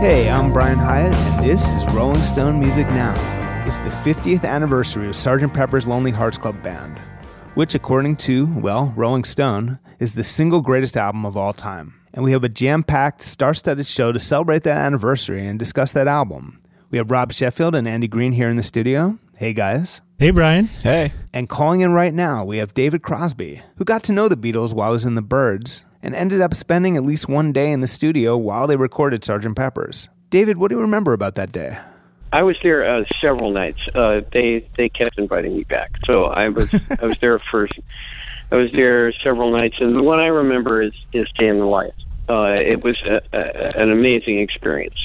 Hey, I'm Brian Hiatt, and this is Rolling Stone Music Now. It's the 50th anniversary of Sgt. Pepper's Lonely Hearts Club Band, which, according to, well, Rolling Stone, is the single greatest album of all time. And we have a jam packed, star studded show to celebrate that anniversary and discuss that album. We have Rob Sheffield and Andy Greene here in the studio. Hey, guys. Hey, Brian. Hey. And calling in right now, we have David Crosby, who got to know the Beatles while he was in the Byrds and ended up spending at least one day in the studio while they recorded Sgt. Pepper's. David, what do you remember about that day? I was there uh, several nights. Uh, they they kept inviting me back, so I was I was there first. I was there several nights, and the one I remember is is Day in the Life. Uh, it was a, a, an amazing experience.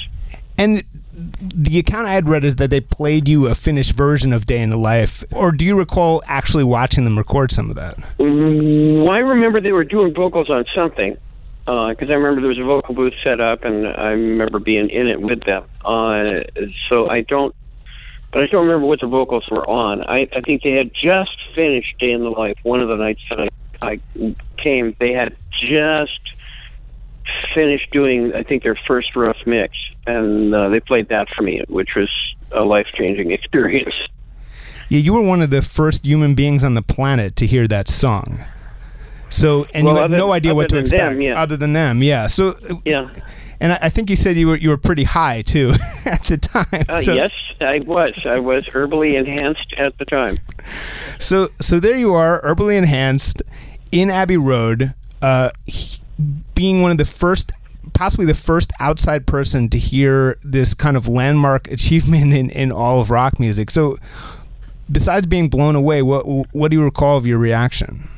And the account I had read is that they played you a finished version of Day in the Life, or do you recall actually watching them record some of that? Mm, I remember they were doing vocals on something because uh, I remember there was a vocal booth set up, and I remember being in it with them. Uh, so I don't, but I don't remember what the vocals were on. I, I think they had just finished Day in the Life. One of the nights that I, I came, they had just finished doing, I think, their first rough mix, and uh, they played that for me, which was a life changing experience. Yeah, you were one of the first human beings on the planet to hear that song. So, and well, you had no idea what to expect them, yeah. other than them. Yeah. So, yeah. And I think you said you were you were pretty high too at the time. Uh, so, yes, I was. I was herbally enhanced at the time. So, so there you are, herbally enhanced in Abbey Road, uh, being one of the first possibly the first outside person to hear this kind of landmark achievement in, in all of rock music. So, besides being blown away, what what do you recall of your reaction?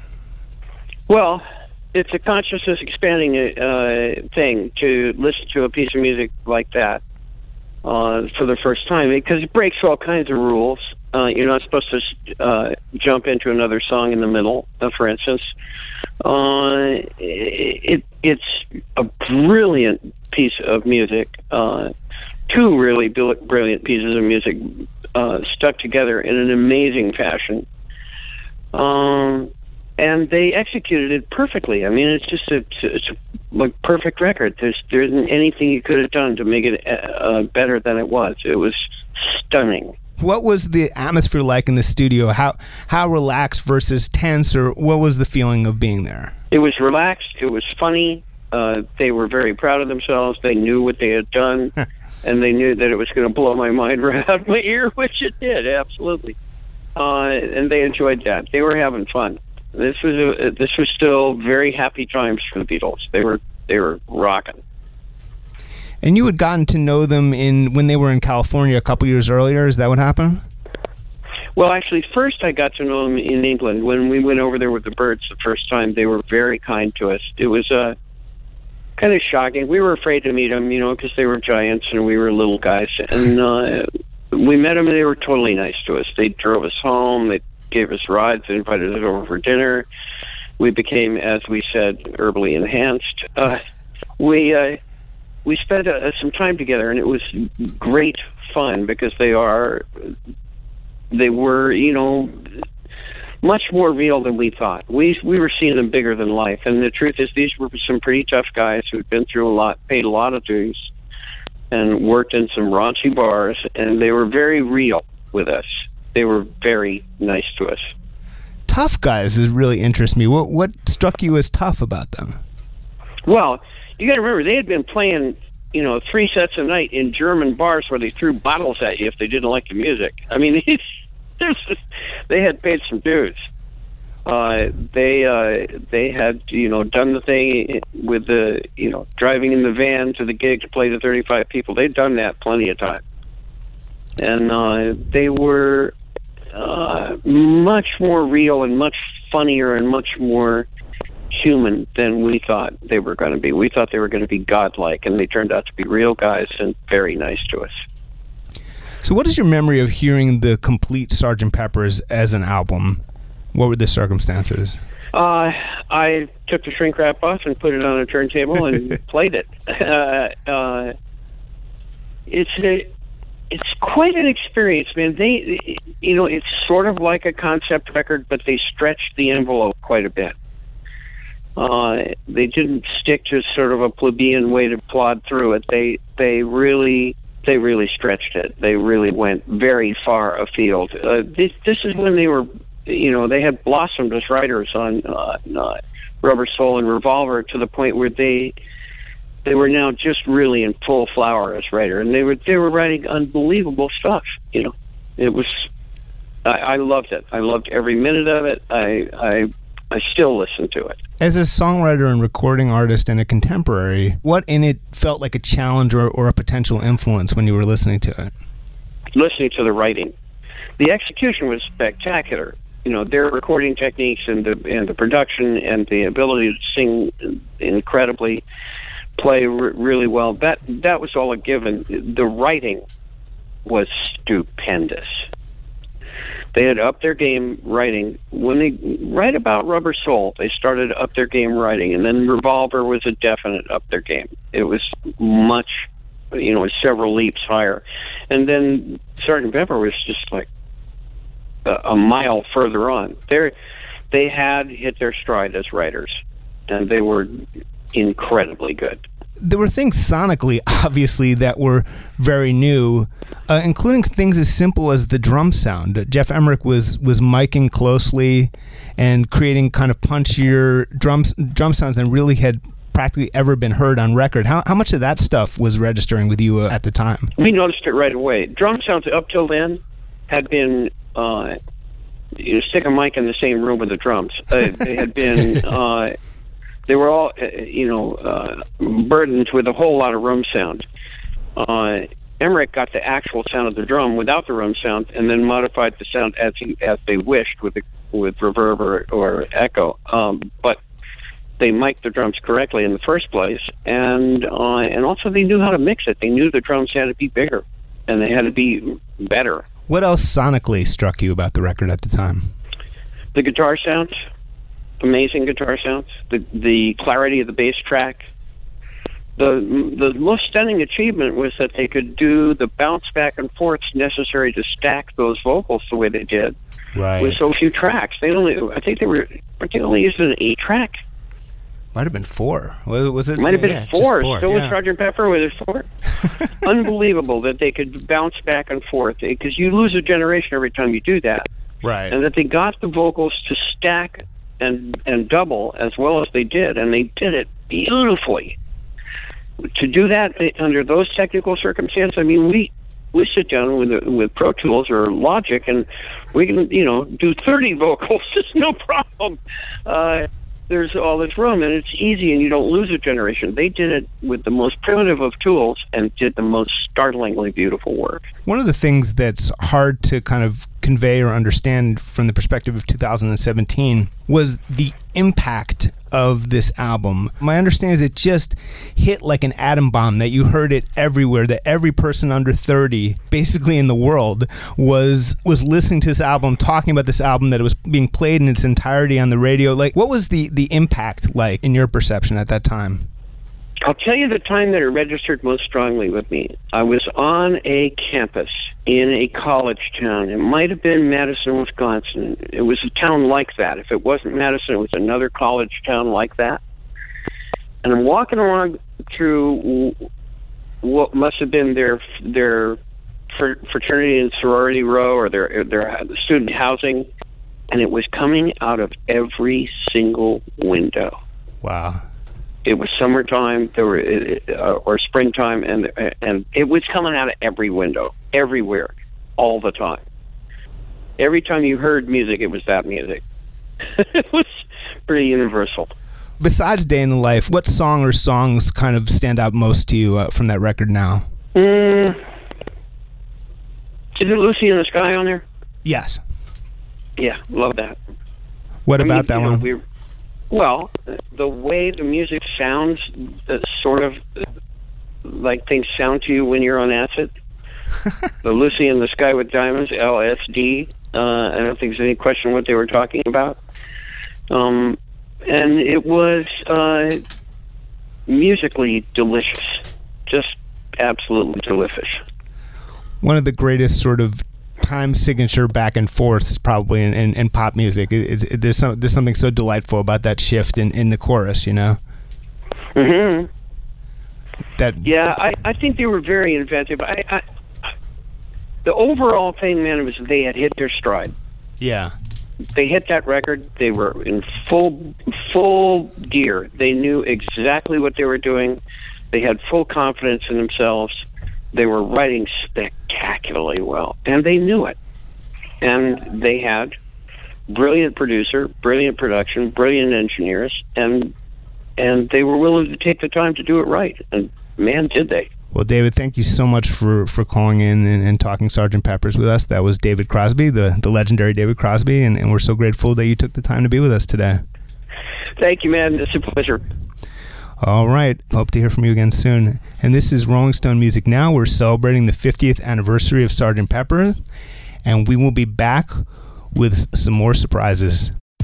Well, it's a consciousness expanding uh, thing to listen to a piece of music like that uh, for the first time because it breaks all kinds of rules. Uh, you're not supposed to uh, jump into another song in the middle, uh, for instance. Uh, it, it's a brilliant piece of music. Uh, two really brilliant pieces of music uh, stuck together in an amazing fashion. Um, and they executed it perfectly. I mean, it's just a, it's a like perfect record. There's there isn't anything you could have done to make it uh, better than it was. It was stunning. What was the atmosphere like in the studio? How how relaxed versus tense, or what was the feeling of being there? It was relaxed. It was funny. Uh, they were very proud of themselves. They knew what they had done, and they knew that it was going to blow my mind right out of my ear, which it did absolutely. Uh, and they enjoyed that. They were having fun this was a, this was still very happy times for the Beatles. They were they were rocking. And you had gotten to know them in when they were in California a couple years earlier. Is that what happened? Well, actually, first I got to know them in England when we went over there with the Byrds the first time. They were very kind to us. It was uh, kind of shocking. We were afraid to meet them, you know, because they were giants and we were little guys. And uh, we met them, and they were totally nice to us. They drove us home. They gave us rides, they invited us over for dinner. We became, as we said, herbally enhanced. Uh, we uh, we spent uh, some time together, and it was great fun because they are they were, you know, much more real than we thought. We we were seeing them bigger than life, and the truth is, these were some pretty tough guys who'd been through a lot, paid a lot of dues, and worked in some raunchy bars, and they were very real with us they were very nice to us. Tough guys is really interests me. What what struck you as tough about them? Well, you got to remember they had been playing, you know, three sets a night in German bars where they threw bottles at you if they didn't like the music. I mean, they had paid some dues. Uh, they uh, they had you know done the thing with the you know driving in the van to the gig to play the 35 people. They'd done that plenty of times, and uh, they were uh, much more real and much funnier and much more human than we thought they were going to be. We thought they were going to be godlike, and they turned out to be real guys and very nice to us. So, what is your memory of hearing the complete Sergeant Pepper's as an album? What were the circumstances? Uh, I took the shrink wrap off and put it on a turntable and played it. Uh, uh, it's a, it's quite an experience, man. They, you know, it's sort of like a concept record, but they stretched the envelope quite a bit. Uh, they didn't stick to sort of a plebeian way to plod through it. They they really they really stretched it. They really went very far afield. Uh, this, this is when they were, you know, they had blossomed as writers on uh, uh, Rubber Soul and Revolver to the point where they they were now just really in full flower as writer, and they were they were writing unbelievable stuff. You know, it was I, I loved it. I loved every minute of it. I I I still listen to it. As a songwriter and recording artist and a contemporary, what in it felt like a challenge or, or a potential influence when you were listening to it? Listening to the writing. The execution was spectacular. You know, their recording techniques and the and the production and the ability to sing incredibly, play r- really well. That that was all a given. The writing was stupendous they had upped their game writing when they write about Rubber Soul. They started up their game writing, and then Revolver was a definite up their game. It was much, you know, several leaps higher, and then Sergeant Pepper was just like a, a mile further on. They they had hit their stride as writers, and they were incredibly good there were things sonically, obviously, that were very new, uh, including things as simple as the drum sound. Geoff Emerick was was miking closely and creating kind of punchier drums drum sounds than really had practically ever been heard on record. How how much of that stuff was registering with you uh, at the time? We noticed it right away. Drum sounds up till then had been. Uh, you stick a mic in the same room with the drums. Uh, they had been uh, they were all, uh, you know, uh, burdened with a whole lot of room sound. Uh, Emerick got the actual sound of the drum without the room sound, and then modified the sound as he, as they wished with the, with reverb or, or echo. Um, but they mic'd the drums correctly in the first place, and uh, and also they knew how to mix it. They knew the drums had to be bigger, and they had to be better. What else sonically struck you about the record at the time? The guitar sounds amazing guitar sounds, the the clarity of the bass track. The the most stunning achievement was that they could do the bounce back and forths necessary to stack those vocals the way they did. Right. With so few tracks, they only I think they were they only used an eight track. Might have been four. Was it? Might have been yeah, four. four. Still yeah. with Sergeant Pepper with it four. Unbelievable that they could bounce back and forth eh, because you lose a generation every time you do that. Right. And that they got the vocals to stack and and double as well as they did, and they did it beautifully. To do that under those technical circumstances, I mean, we we sit down with with Pro Tools or Logic, and we can you know do thirty vocals. It's no problem. Uh, there's all this room, and it's easy, and you don't lose a generation. They did it with the most primitive of tools and did the most startlingly beautiful work. One of the things that's hard to kind of convey or understand from the perspective of 2017 was the impact of this album. My understanding is it just hit like an atom bomb that you heard it everywhere that every person under 30 basically in the world was was listening to this album talking about this album that it was being played in its entirety on the radio. Like what was the the impact like in your perception at that time? I'll tell you the time that it registered most strongly with me. I was on a campus in a college town. It might have been Madison, Wisconsin. It was a town like that. If it wasn't Madison, it was another college town like that. And I'm walking along through what must have been their their fraternity and sorority row or their their student housing, and it was coming out of every single window. Wow it was summertime there were uh, or springtime and and it was coming out of every window everywhere all the time. Every time you heard music it was that music. It was pretty universal. Besides day in the life what song or songs kind of stand out most to you uh, from that record now? Mm, is it lucy in the sky on there? Yes. Yeah love that. What I about mean, that one? know, well, the way the music sounds, uh, sort of like things sound to you when you're on acid. the Lucy in the Sky with Diamonds, LSD. Uh, I don't think there's any question what they were talking about. Um, and it was uh, musically delicious, just absolutely delicious. One of the greatest sort of time signature back and forth probably in, in, in pop music. It, it, there's some there's something so delightful about that shift in, in the chorus, you know. hmm That Yeah, I, I think they were very inventive. I, I, the overall thing, man, was they had hit their stride. yeah. They hit that record. They were in full full gear. They knew exactly what they were doing. They had full confidence in themselves. They were writing spectacularly well, and they knew it. And they had brilliant producer, brilliant production, brilliant engineers, and and they were willing to take the time to do it right. And man, did they! Well, David, thank you so much for, for calling in and, and talking Sergeant Peppers with us. That was David Crosby, the, the legendary David Crosby, and, and we're so grateful that you took the time to be with us today. Thank you, man. It's a pleasure. All right. Hope to hear from you again soon. And this is Rolling Stone Music Now. We're celebrating the 50th anniversary of Sergeant Pepper, and we will be back with some more surprises.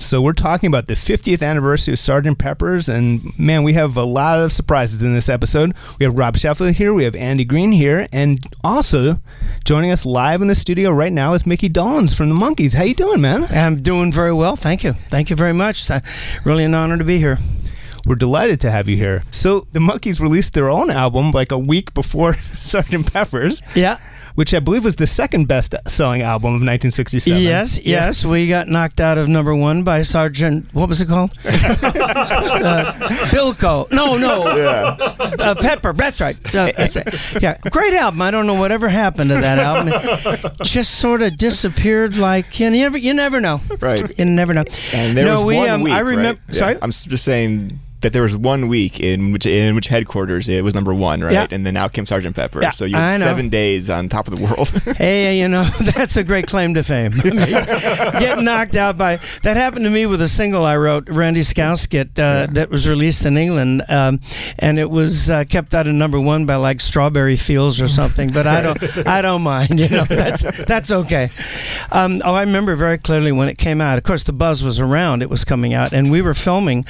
So we're talking about the 50th anniversary of Sergeant Pepper's, and man, we have a lot of surprises in this episode. We have Rob Sheffield here, we have Andy Greene here, and also joining us live in the studio right now is Micky Dolenz from the Monkees. How you doing, man? I'm doing very well. Thank you. Thank you very much. It's really an honor to be here. We're delighted to have you here. So the Monkees released their own album like a week before Sergeant Pepper's. Yeah. Which I believe was the second best selling album of 1967. Yes, yes. We got knocked out of number one by Sergeant, what was it called? uh, Bilko. No, no. Uh, Pepper. That's right. Uh, that's it. Yeah. Great album. I don't know whatever happened to that album. It just sort of disappeared like, you never, you never know. Right. You never know. And there no, was we, one um, week. I remember. right? Sorry? I'm just saying that there was one week in which in which headquarters it was number one, right? Yeah. And then out came Sergeant Pepper. Yeah, so you had seven days on top of the world. Hey, you know that's a great claim to fame. I mean, get knocked out by that happened to me with a single I wrote, Randy Scouse Git, uh, that was released in England, um, and it was uh, kept out of number one by like Strawberry Fields or something. But I don't, I don't mind. You know, that's that's okay. Um, oh, I remember very clearly when it came out. Of course, the buzz was around; it was coming out, and we were filming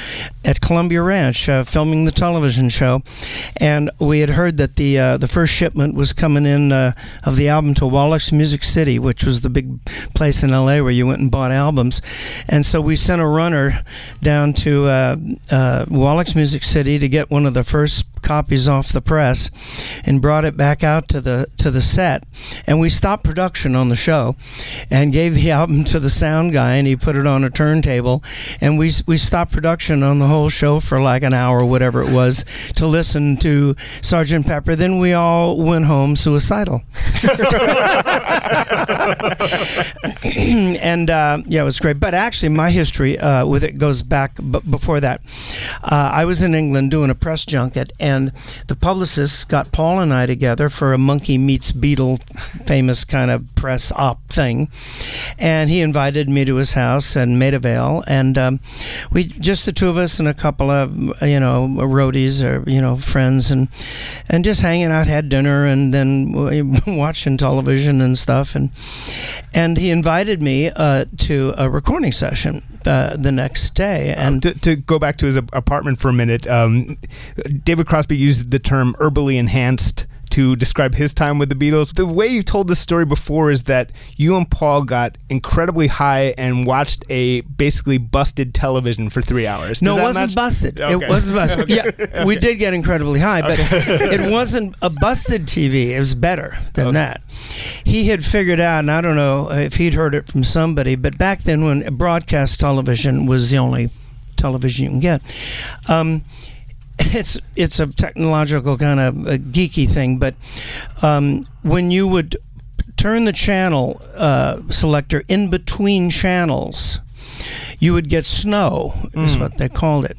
at Columbia Ranch, uh, filming the television show, and we had heard that the uh, the first shipment was coming in uh, of the album to Wallach's Music City, which was the big place in LA where you went and bought albums, and so we sent a runner down to uh, uh, Wallach's Music City to get one of the first copies off the press, and brought it back out to the to the set, and we stopped production on the show, and gave the album to the sound guy, and he put it on a turntable, and we we stopped production on the whole show for like an hour, whatever it was, to listen to Sergeant Pepper. Then we all went home suicidal. and uh, yeah, it was great. But actually, my history uh, with it goes back b- before that. Uh, I was in England doing a press junket, and the publicists got Paul and I together for a Monkee Meets Beatle famous kind of press op thing. And he invited me to his house in Maida and um, we just the two of us and a couple of you know roadies or you know friends, and and just hanging out, had dinner, and then watching television and stuff, and and he invited me uh, to a recording session uh, the next day, and to, to go back to his apartment for a minute, um, David Crosby used the term herbally enhanced to describe his time with the Beatles. The way you told this story before is that you and Paul got incredibly high and watched a basically busted television for three hours. No, Does it wasn't match? busted. Okay. It wasn't busted. Yeah, we did get incredibly high, but it wasn't a busted TV. It was better than Okay. that. He had figured out, and I don't know if he'd heard it from somebody, but back then when broadcast television was the only television you can get. Um, it's it's a technological kind of a geeky thing, but um, when you would turn the channel uh, selector in between channels, you would get snow, is what they called it.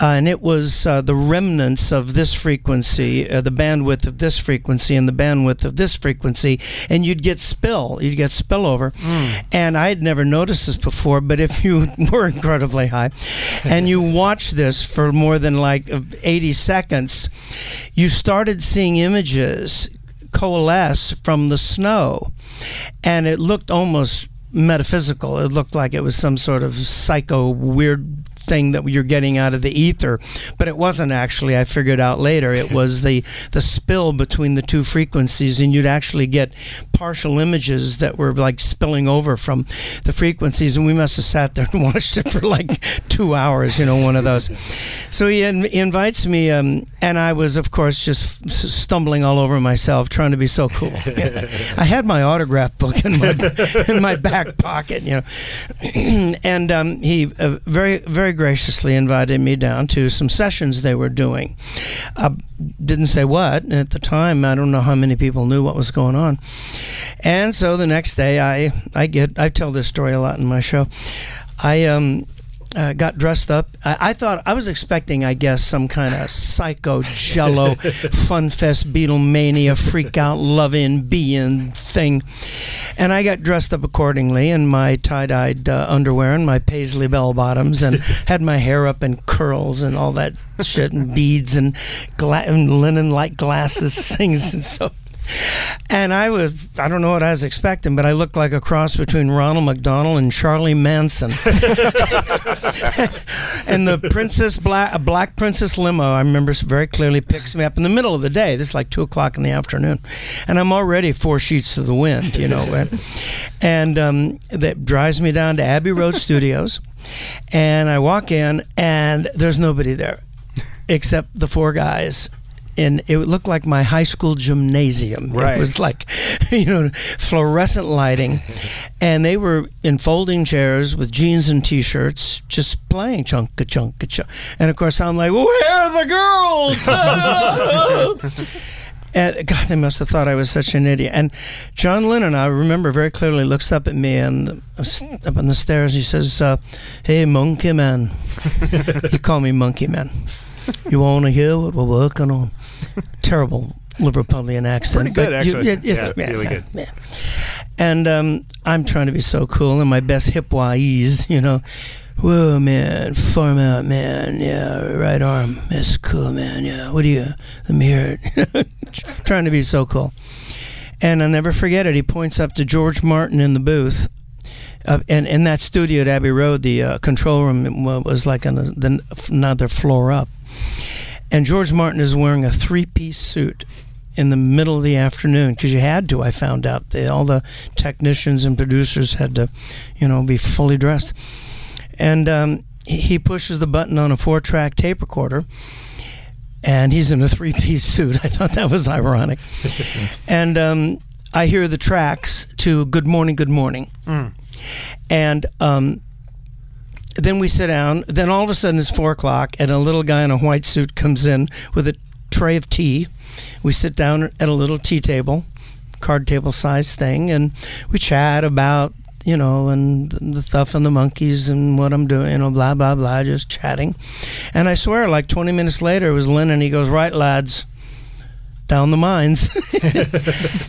Uh, and it was uh, the remnants of this frequency, uh, the bandwidth of this frequency, and the bandwidth of this frequency, and you'd get spill, you'd get spillover. And I had never noticed this before, but if you were incredibly high, and you watched this for more than like 80 seconds, you started seeing images coalesce from the snow, and it looked almost metaphysical. It looked like it was some sort of psycho weird thing that you're getting out of the ether, but it wasn't actually. I figured out later it was the the spill between the two frequencies, and you'd actually get partial images that were like spilling over from the frequencies, and we must have sat there and watched it for like two hours, you know, one of those. So he, in, he invites me, um, and I was, of course, just s- stumbling all over myself, trying to be so cool. I had my autograph book in my in my back pocket, you know, and um, he uh, very very graciously invited me down to some sessions they were doing. Uh, didn't say what at the time. I don't know how many people knew what was going on. And so the next day, I I get I tell this story a lot in my show. I um. Uh, got dressed up. I, I thought I was expecting, I guess, some kind of psycho jello, fun fest, Beatlemania, freak out, loving, being thing, and I got dressed up accordingly in my tie-dyed uh, underwear and my paisley bell bottoms, and had my hair up in curls and all that shit, and beads and, gla- and linen-like glasses, things, and so. And I was, I don't know what I was expecting, but I looked like a cross between Ronald McDonald and Charlie Manson. and the princess, black, black princess limo, I remember very clearly, picks me up in the middle of the day. This is like two o'clock in the afternoon. And I'm already four sheets to the wind, you know. right? and um, that drives me down to Abbey Road Studios. And I walk in, and there's nobody there except the four guys. And it looked like my high school gymnasium. Right. It was like, you know, fluorescent lighting. and they were in folding chairs with jeans and t shirts, just playing chunka chunka chunk. And of course, I'm like, where are the girls? And God, they must have thought I was such an idiot. And John Lennon, I remember very clearly, looks up at me and up on the stairs. He says, uh, "Hey, Monkey Man." he called me Monkey Man. You want to hear what we're working on? Terrible Liverpudlian accent. Pretty good, but you- it- it's- Yeah, really good. yeah. And um, I'm trying to be so cool in my best hip hipwise, you know. Whoa, man, farm out, man. Yeah, right arm. That's cool, man. Yeah, what do you? Let me hear it. trying to be so cool. And I'll never forget it. He points up to George Martin in the booth. Uh, and in that studio at Abbey Road, the uh, control room was like on a, the, another floor up. And George Martin is wearing a three piece suit in the middle of the afternoon because you had to. I found out they, all the technicians and producers had to, you know, be fully dressed. And um, he- he pushes the button on a four track tape recorder, and he's in a three piece suit. I thought that was ironic. and um, I hear the tracks to "Good Morning, Good Morning," and um, then we sit down. Then all of a sudden it's four o'clock, and a little guy in a white suit comes in with a tray of tea. We sit down at a little tea table, card table size thing, and we chat about you know and the stuff and the Monkees and what I'm doing, you know, blah blah blah, just chatting. And I swear, like 20 minutes later, it was Lennon. He goes, "Right, lads." Down the mines,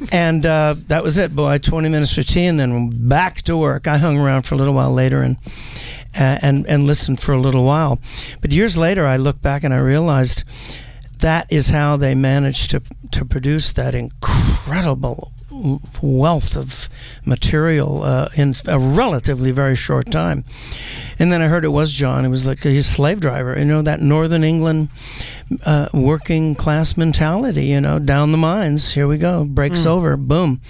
and uh, that was it, boy. Twenty minutes for tea, and then back to work. I hung around for a little while later, and and and listened for a little while. But years later, I look back and I realized that is how they managed to to produce that incredible wealth of material uh, in a relatively very short time. And then I heard it was John. It was like his slave driver. You know that Northern England uh, working class mentality. You know, down the mines. Here we go. Breaks over. Boom,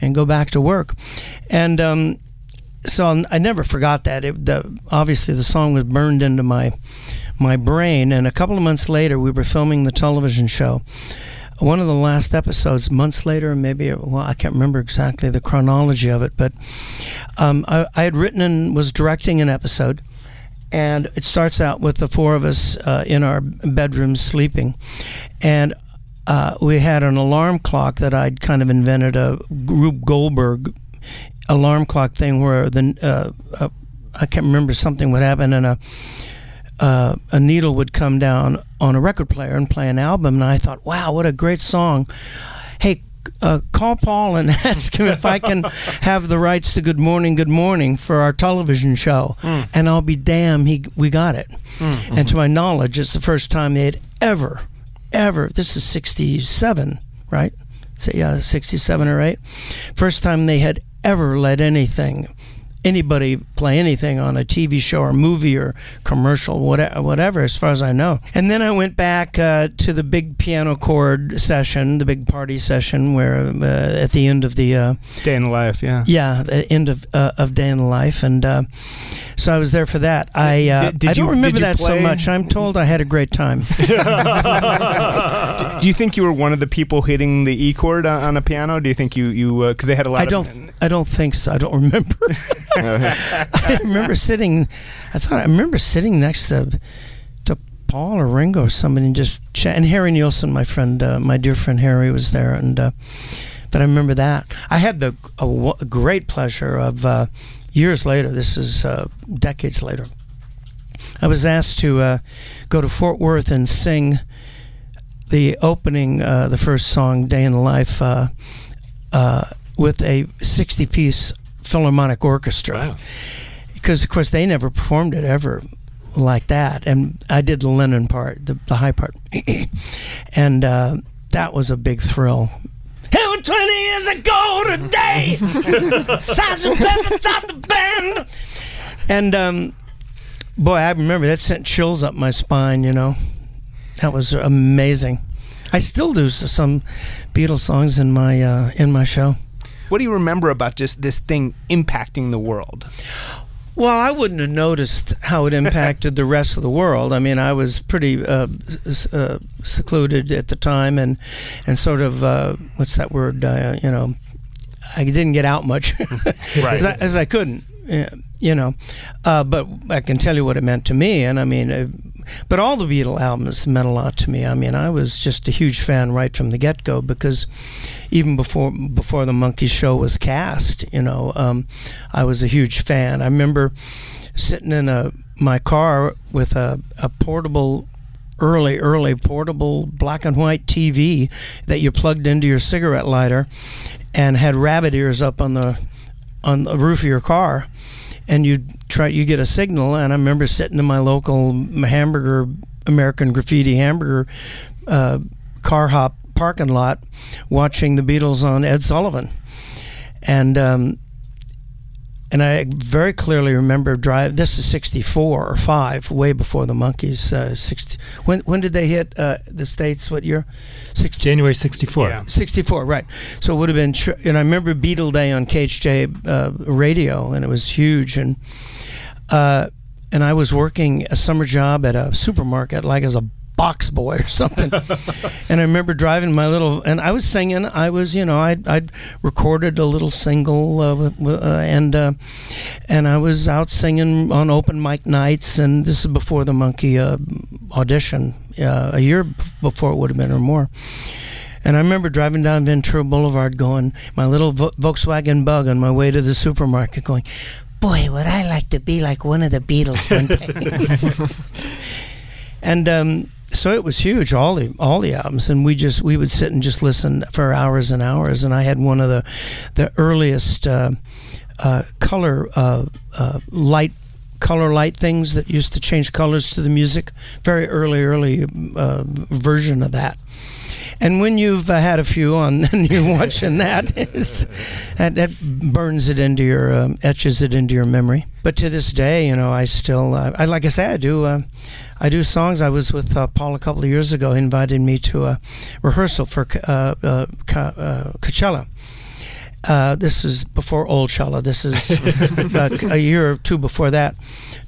and go back to work. And um, so I never forgot that. It, the, obviously, the song was burned into my my brain. And a couple of months later, we were filming the television show. One of the last episodes, months later, maybe well, I can't remember exactly the chronology of it, but um, I, I had written and was directing an episode, and it starts out with the four of us uh, in our bedrooms sleeping, and uh, we had an alarm clock that I'd kind of invented a Rube Goldberg alarm clock thing where the uh, a, I can't remember something would happen, and a uh, a needle would come down on a record player and play an album, and I thought, wow, what a great song. Hey, uh, call Paul and ask him if I can have the rights to Good Morning, Good Morning for our television show, Mm. and I'll be damn, he we got it. And to my knowledge, it's the first time they had ever, ever. This is '67, right? So yeah, '67 or eight. First time they had ever let anything. Anybody play anything on a TV show or movie or commercial, whatever, whatever, as far as I know. And then I went back uh, to the big piano chord session, the big party session, where uh, at the end of the uh, Day in the life, yeah. yeah, the end of uh, of Day in the Life, and uh, so I was there for that. I uh, Did- did I don't you- remember did that so much. I'm told I had a great time. Do you think you were one of the people hitting the E chord on, on a piano? Do you think you you because they had a lot I of don't. I don't think so. I don't remember. I remember sitting. I thought I remember sitting next to to Paul or Ringo or somebody and just chat. And Harry Nilsson, my friend, uh, my dear friend Harry, was there. And uh, but I remember that. I had the a, a great pleasure of uh, years later. This is uh, decades later. I was asked to uh, go to Fort Worth and sing the opening, uh, the first song, "Day in the Life," with a 60-piece philharmonic orchestra. Because of course they never performed it ever like that, and I did the Lennon part, the, the high part, and uh, that was a big thrill. It was 20 years ago today. Sergeant Pepper's out the band. And um, boy, I remember that sent chills up my spine. You know, that was amazing. I still do some Beatles songs in my uh, in my show. What do you remember about just this thing impacting the world? Well, I wouldn't have noticed how it impacted the rest of the world. I mean, I was pretty uh, uh, secluded at the time, and and sort of uh, what's that word? Uh, you know, I didn't get out much Right. as, I, as I couldn't. You know, uh, but I can tell you what it meant to me, and I mean, uh, but all the Beatle albums meant a lot to me. I mean, I was just a huge fan right from the get go because even before before the Monkee Show was cast, you know, um, I was a huge fan. I remember sitting in a my car with a, a portable early early portable black and white TV that you plugged into your cigarette lighter and had rabbit ears up on the on the roof of your car and you try you get a signal and I remember sitting in my local hamburger American graffiti hamburger uh, car hop parking lot watching the Beatles on Ed Sullivan. And um, and I very clearly remember drive. This is '64 or five, way before the Monkees. Uh, 60. When when did they hit uh, the states? What year? 60, January 64. Yeah. 64, right. So it would have been, tr- and I remember Beatle Day on KHJ uh, radio, and it was huge. And uh, and I was working a summer job at a supermarket, like as a box boy or something. and I remember driving my little, and I was singing. I was, you know, I'd, I'd recorded a little single, uh, uh, and uh, and I was out singing on open mic nights. And this is before the Monkee uh, audition, uh, a year before it would have been or more. And I remember driving down Ventura Boulevard, going my little Vo- Volkswagen Bug on my way to the supermarket, going, "Boy, would I like to be like one of the Beatles one day." and um, so it was huge, all the all the albums, and we just we would sit and just listen for hours and hours. And I had one of the the earliest uh, uh, color uh, uh, light color light things that used to change colors to the music. Very early, early uh, version of that. And when you've uh, had a few on, and you're watching that, it's, that, that burns it into your, um, etches it into your memory. But to this day, you know, I still, uh, I like I say, I do, uh, I do songs. I was with uh, Paul a couple of years ago. He invited me to a rehearsal for uh, Coachella. Uh, this is before Oldchella. This is uh, a year or two before that,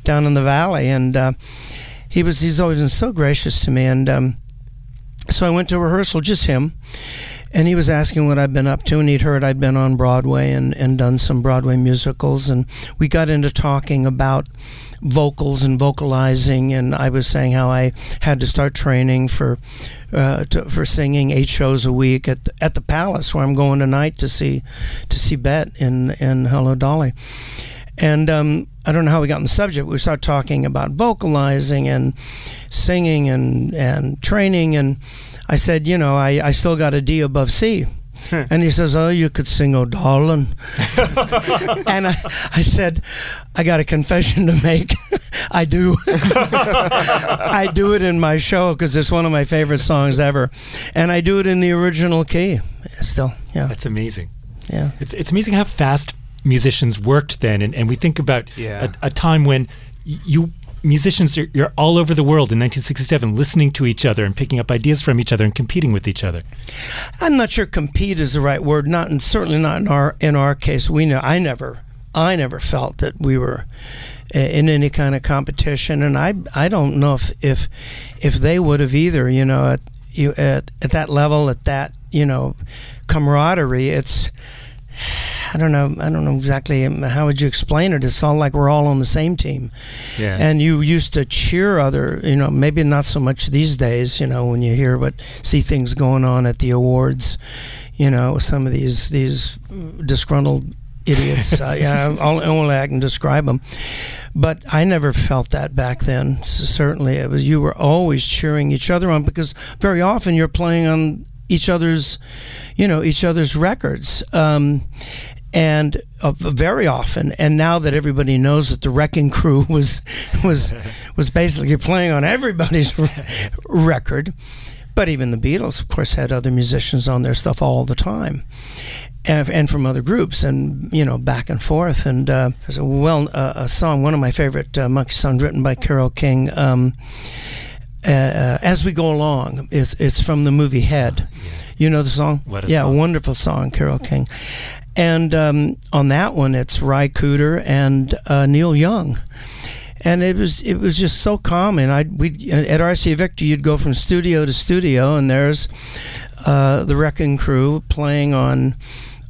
down in the valley, and uh, he was he's always been so gracious to me, and um, so I went to rehearsal, just him, and he was asking what I'd been up to, and he'd heard I'd been on Broadway and, and done some Broadway musicals, and we got into talking about vocals and vocalizing, and I was saying how I had to start training for uh, to, for singing eight shows a week at the, at the Palace, where I'm going tonight to see to see Bette in in Hello Dolly. And um, I don't know how we got on the subject. We started talking about vocalizing and singing and, and training. And I said, you know, I, I still got a D above C. and he says, "Oh, you could sing, oh darling." and I, I said, "I got a confession to make. I do. I do it in my show because it's one of my favorite songs ever, and I do it in the original key. Still, yeah, That's amazing. yeah." It's it's amazing how fast musicians worked then, and, and we think about Yeah. a, a time when you musicians are you're all over the world in 1967, listening to each other and picking up ideas from each other and competing with each other. I'm not sure compete is the right word. Not and certainly not in our in our case. We know I never I never felt that we were uh, in any kind of competition, and I I don't know if if if they would have either. You know, at you at at that level, at that you know camaraderie, it's. I don't know. I don't know exactly how would you explain it. It's all like we're all on the same team, Yeah. and you used to cheer other. You know, maybe not so much these days. You know, when you hear but see things going on at the awards. You know, some of these these disgruntled idiots. uh, yeah, all, only I can describe them. But I never felt that back then. S certainly, it was you were always cheering each other on because very often you're playing on each other's, you know, each other's records. Um, and uh, very often, and now that everybody knows that the Wrecking Crew was was was basically playing on everybody's record, but even the Beatles, of course, had other musicians on their stuff all the time, and, and from other groups, and you know, back and forth. And uh, there's a well uh, a song, one of my favorite uh, Monkee songs, written by Carole King. Um, uh, as we go along, it's it's from the movie Head. You know the song? Yeah, song. wonderful song, Carole King. And um, on that one, it's Ry Cooder and uh, Neil Young and it was it was just so common. I we at RCA Victor, you'd go from studio to studio, and there's uh, the Wrecking Crew playing on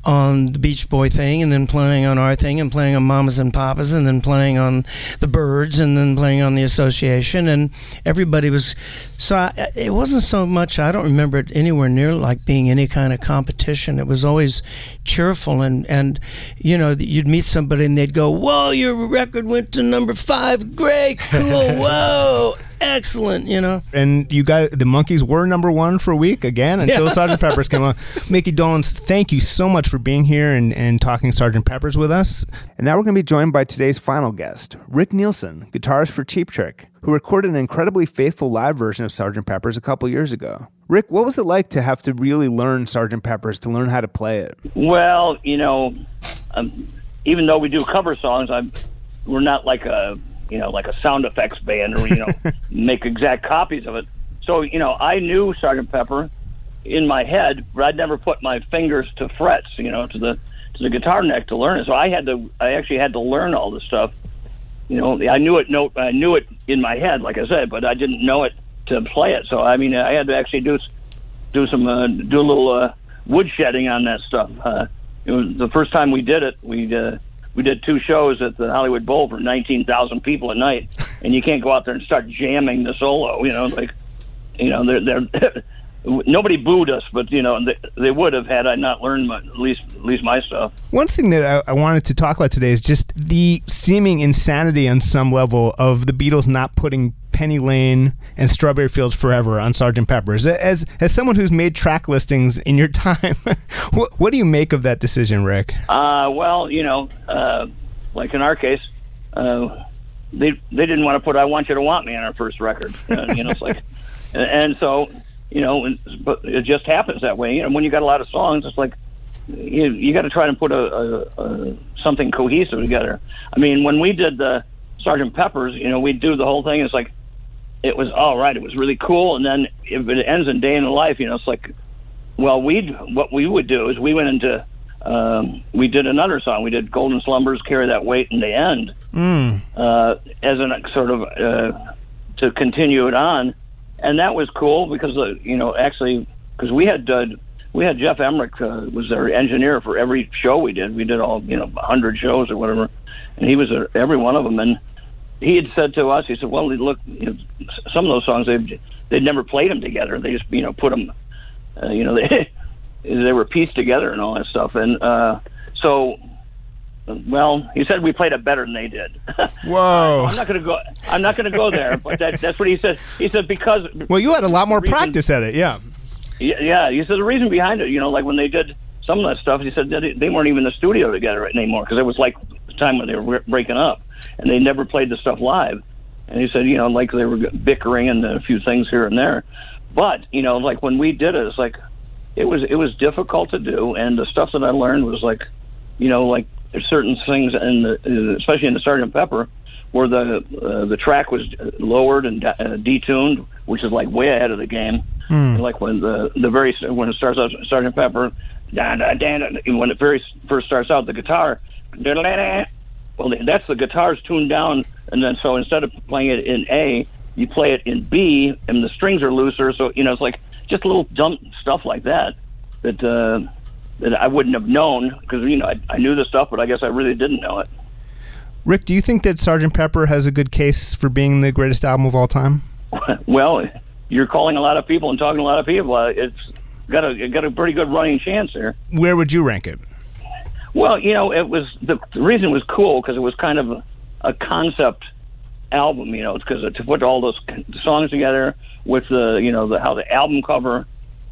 on the Beach Boy thing, and then playing on our thing, and playing on Mamas and Papas, and then playing on the Byrds, and then playing on the Association, and everybody was. So I, it wasn't so much. I don't remember it anywhere near like being any kind of competition. It was always cheerful, and and you know you'd meet somebody, and they'd go, "Whoa, your record went to number five. Great, cool. Whoa." Excellent, you know. and you guys, the Monkees were number one for a week again until Yeah. Sergeant Pepper's came along. Micky Dolenz, thank you so much for being here and, and talking Sergeant Pepper's with us. And now we're going to be joined by today's final guest, Rick Nielsen, guitarist for Cheap Trick, who recorded an incredibly faithful live version of Sergeant Pepper's a couple years ago. Rick, what was it like to have to really learn Sergeant Pepper's to learn how to play it? Well, you know, um, even though we do cover songs, I'm we're not like a you know like a sound effects band or you know make exact copies of it. So you know, I knew Sergeant Pepper in my head, but I'd never put my fingers to frets, you know, to the to the guitar neck to learn it. So I had to, I actually had to learn all this stuff. You know, I knew it note, I knew it in my head, like I said, but I didn't know it to play it. So I mean, I had to actually do do some uh, do a little uh, wood shedding on that stuff. Uh, it was the first time we did it. We uh, we did two shows at the Hollywood Bowl for nineteen thousand people a night, and you can't go out there and start jamming the solo. You know, like you know, they're they're. Nobody booed us, but you know they, they would have had I not learned my, at least at least my stuff. One thing that I, I wanted to talk about today is just the seeming insanity on some level of the Beatles not putting Penny Lane and Strawberry Fields Forever on Sgt. Pepper's. As as someone who's made track listings in your time, what, what do you make of that decision, Rick? Uh, well, you know, uh, like in our case, uh, they they didn't want to put "I Want You to Want Me" on our first record. Uh, you know, it's like, and, and so you know, but it just happens that way. You know, when you got a lot of songs, it's like you you got to try and put a, a, a something cohesive together. I mean, when we did the Sergeant Pepper's, you know, we do the whole thing. It's like it was all right. It was really cool, and then if it ends in Day in the Life, you know, it's like well, we'd what we would do is we went into um, we did another song. We did Golden Slumbers, Carry That Weight in the End uh, as a sort of uh, to continue it on, and that was cool because uh, you know actually because we had uh, we had Geoff Emerick uh, was our engineer for every show we did. We did all you know hundred shows or whatever, and he was uh, every one of them. And he had said to us, he said, "Well, look, you know, some of those songs they they'd never played them together. They just you know put them, uh, you know they." they were pieced together and all that stuff. And uh, so well, he said we played it better than they did. Whoa. I'm not going to go. I'm not going to go there. But that, that's what he said. He said because. Well, you had a lot more reason- practice at it, yeah. Yeah, yeah. He said the reason behind it, you know, like when they did some of that stuff, he said that they weren't even in the studio together anymore because it was like the time when they were breaking up, and they never played the stuff live. And he said, you know, like they were bickering and a few things here and there, but you know, like when we did it, it's like it was it was difficult to do, and the stuff that I learned was like, you know, like there's certain things, in the, especially in the Sergeant Pepper, where the uh, the track was lowered and uh, detuned, which is like way ahead of the game. Like when the the very when it starts out, Sergeant Pepper, da, da, da, when it very first starts out, the guitar, da, da, da, da. Well, that's the guitar's tuned down, and then so instead of playing it in A, you play it in B, and the strings are looser. So you know, it's like just little dumb stuff like that that uh, that I wouldn't have known because you know I, I knew the stuff, but I guess I really didn't know it. Rick, do you think that Sergeant Pepper has a good case for being the greatest album of all time? well, you're calling a lot of people and talking to a lot of people. Uh, it's got a got a pretty good running chance there. Where would you rank it? Well, you know, it was the, the reason was cool because it was kind of a, a concept album. You know, because to put all those songs together with the you know the how the album cover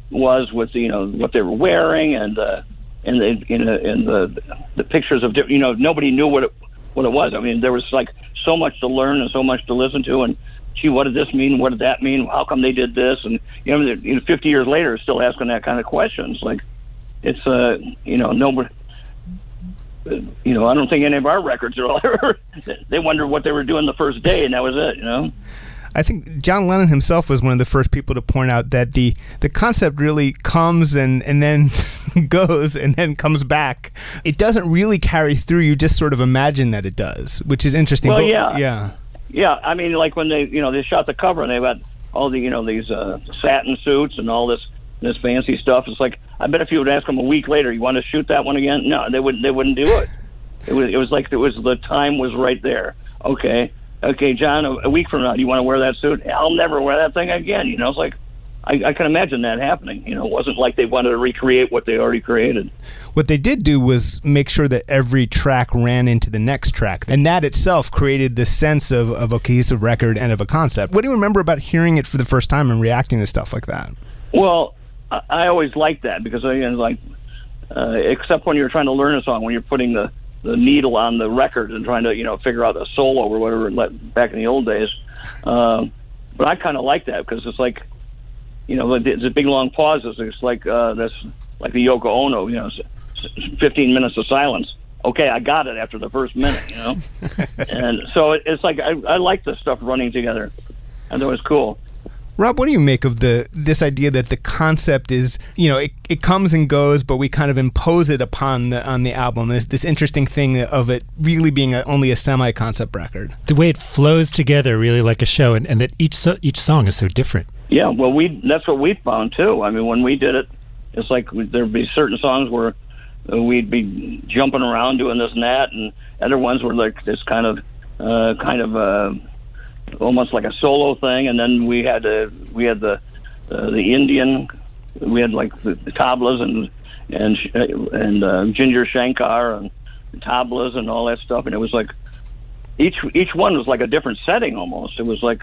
was with you know what they were wearing and uh, and the in the, in the the pictures of you know nobody knew what it what it was. I mean, there was like so much to learn and so much to listen to and. Gee, what did this mean? What did that mean? How come they did this? And you know, you know, 50 years later, still asking that kind of questions. Like, it's uh, you know, nobody, you know, I don't think any of our records are all ever. they wondered what they were doing the first day, and that was it. You know. I think John Lennon himself was one of the first people to point out that the the concept really comes and and then goes and then comes back. It doesn't really carry through. You just sort of imagine that it does, which is interesting. Well, But- yeah. yeah. Yeah, I mean, like when they, you know, they shot the cover and they got all the, you know, these uh, satin suits and all this this fancy stuff. It's like I bet if you would ask them a week later, you want to shoot that one again? No, they wouldn't. They wouldn't do it. It was. It was like it was the time was right there. Okay, okay, John. A, a week from now, do you want to wear that suit? I'll never wear that thing again. You know, it's like I, I can imagine that happening. You know, it wasn't like they wanted to recreate what they already created. What they did do was make sure that every track ran into the next track, and that itself created this sense of, of a cohesive record and of a concept. What do you remember about hearing it for the first time and reacting to stuff like that? Well, I, I always liked that because I again, it's like, uh, except when you're trying to learn a song, when you're putting the the needle on the record and trying to you know figure out a solo or whatever like back in the old days. Um, but I kind of like that because it's like, you know, it's a big long pauses. It's like uh, that's like the Yoko Ono, you know, s- s- 15 minutes of silence. Okay, I got it after the first minute, you know, and so it, it's like I, I like this stuff running together. I thought it was cool. Rob, what do you make of the this idea that the concept is, you know, it, it comes and goes, but we kind of impose it upon the on the album. This this interesting thing of it really being a, only a semi concept record. The way it flows together, really like a show, and, and that each so, each song is so different. Yeah, well, we that's what we found too. I mean, when we did it, it's like there'd be certain songs where uh, we'd be jumping around doing this and that, and other ones were like this kind of, uh, kind of, uh, almost like a solo thing. And then we had uh, we had the uh, the Indian, we had like the, the tablas and and and uh, Ginger Shankar and tablas and all that stuff, and it was like each each one was like a different setting almost. It was like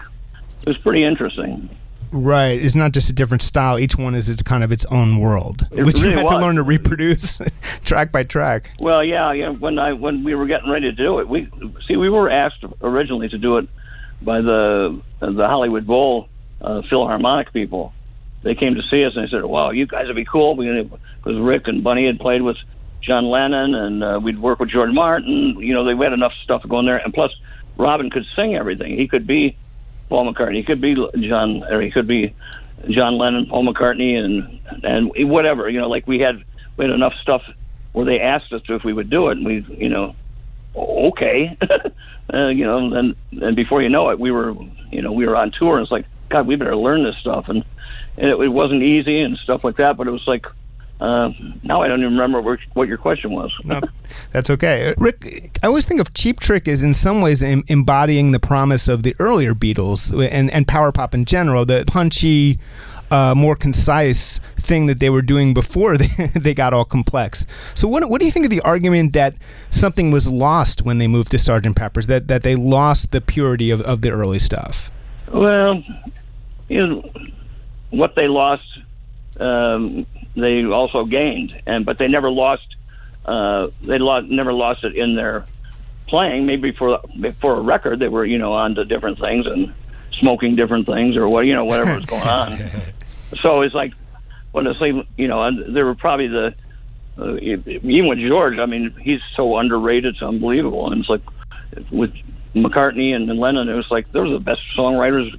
it was pretty interesting. Right. It's not just a different style. Each one is its kind of its own world, It which you really had to learn to reproduce track by track. Well, yeah, yeah. When I when we were getting ready to do it, we see we were asked originally to do it by the the Hollywood Bowl uh, Philharmonic people. They came to see us and they said, "Wow, you guys would be cool." Because Rick and Bunny had played with John Lennon, and uh, we'd work with George Martin. You know, they had enough stuff going there, and plus, Robin could sing everything. He could be Paul McCartney. He could be John, or he could be John Lennon, Paul McCartney, and and whatever. You know, like we had we had enough stuff where they asked us if we would do it, and we, you know, okay, uh, you know, and and before you know it, we were, you know, we were on tour, and it's like, God, we better learn this stuff, and, and it, it wasn't easy and stuff like that, but it was like. Uh, now I don't even remember where, what your question was. No, that's okay. Uh, Rick, I always think of Cheap Trick as in some ways em- embodying the promise of the earlier Beatles and, and power pop in general, the punchy, uh, more concise thing that they were doing before they, they got all complex. So what what do you think of the argument that something was lost when they moved to Sergeant Pepper's that that they lost the purity of, of the early stuff? Well, you know, what they lost, um, they also gained, and but they never lost. Uh, they lost, never lost it in their playing. Maybe for for a record, they were you know on to different things and smoking different things or what you know whatever was going on. so it's like when I say you know, and there were probably the uh, even with George. I mean, he's so underrated, it's unbelievable, and it's like with McCartney and, and Lennon, it was like those are the best songwriters,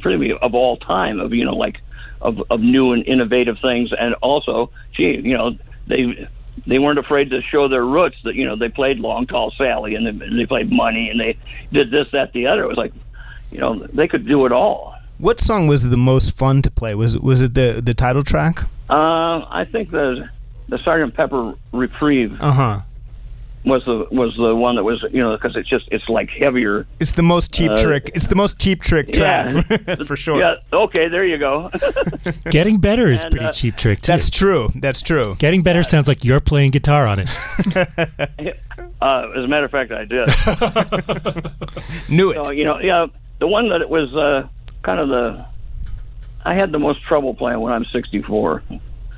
pretty of all time. Of you know, like of of new and innovative things, and also, gee, you know, they they weren't afraid to show their roots. That you know, they played Long Tall Sally, and they, they played Money, and they did this, that, the other. It was like, you know, they could do it all. What song was the most fun to play? Was was it the the title track? Uh, I think the the Sergeant Pepper Reprise. Uh huh was the was the one that was you know because it's just it's like heavier. It's the most cheap uh, trick. It's the most cheap trick track yeah. for sure. Yeah. Okay. There you go. Getting better is And, pretty uh, cheap trick too. That's true. That's true. Getting better sounds like you're playing guitar on it. Uh, as a matter of fact, I did. Knew it. So you know, yeah, the one that it was uh, kind of the I had the most trouble playing when I'm 64.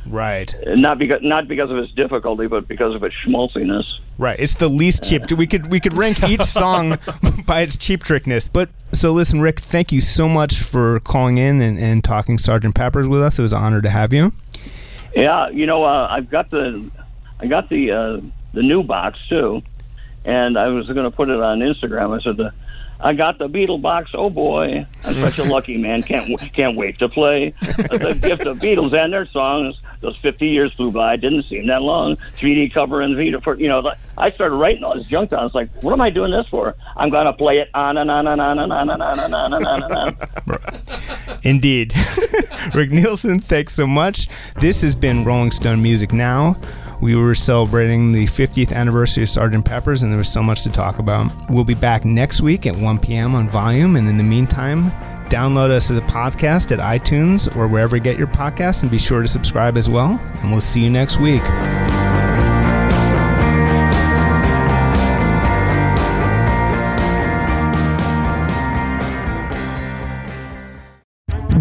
Right. Not because not because of its difficulty, but because of its schmaltziness. Right. It's the least cheap. We could we could rank each song by its cheap trickness. But so listen, Rick, thank you so much for calling in and, and talking Sergeant Pepper's with us. It was an honor to have you. Yeah, you know, uh, I've got the I got the uh, the new box too, and I was going to put it on Instagram. I said the. I got the Beatle box. Oh boy, I'm such a lucky man. Can't can't wait to play the gift of Beatles and their songs. Those 50 years flew by. Didn't seem that long. 3D cover and Vita for you know. I started writing all this junk down. It's like, what am I doing this for? I'm gonna play it on and on and on and on and on and on and on. Indeed. Rick Nielsen, thanks so much. This has been Rolling Stone Music Now. We were celebrating the 50th anniversary of Sgt. Pepper's, and there was so much to talk about. We'll be back next week at 1 p.m. on Volume, and in the meantime, download us as a podcast at iTunes or wherever you get your podcasts, and be sure to subscribe as well. And we'll see you next week.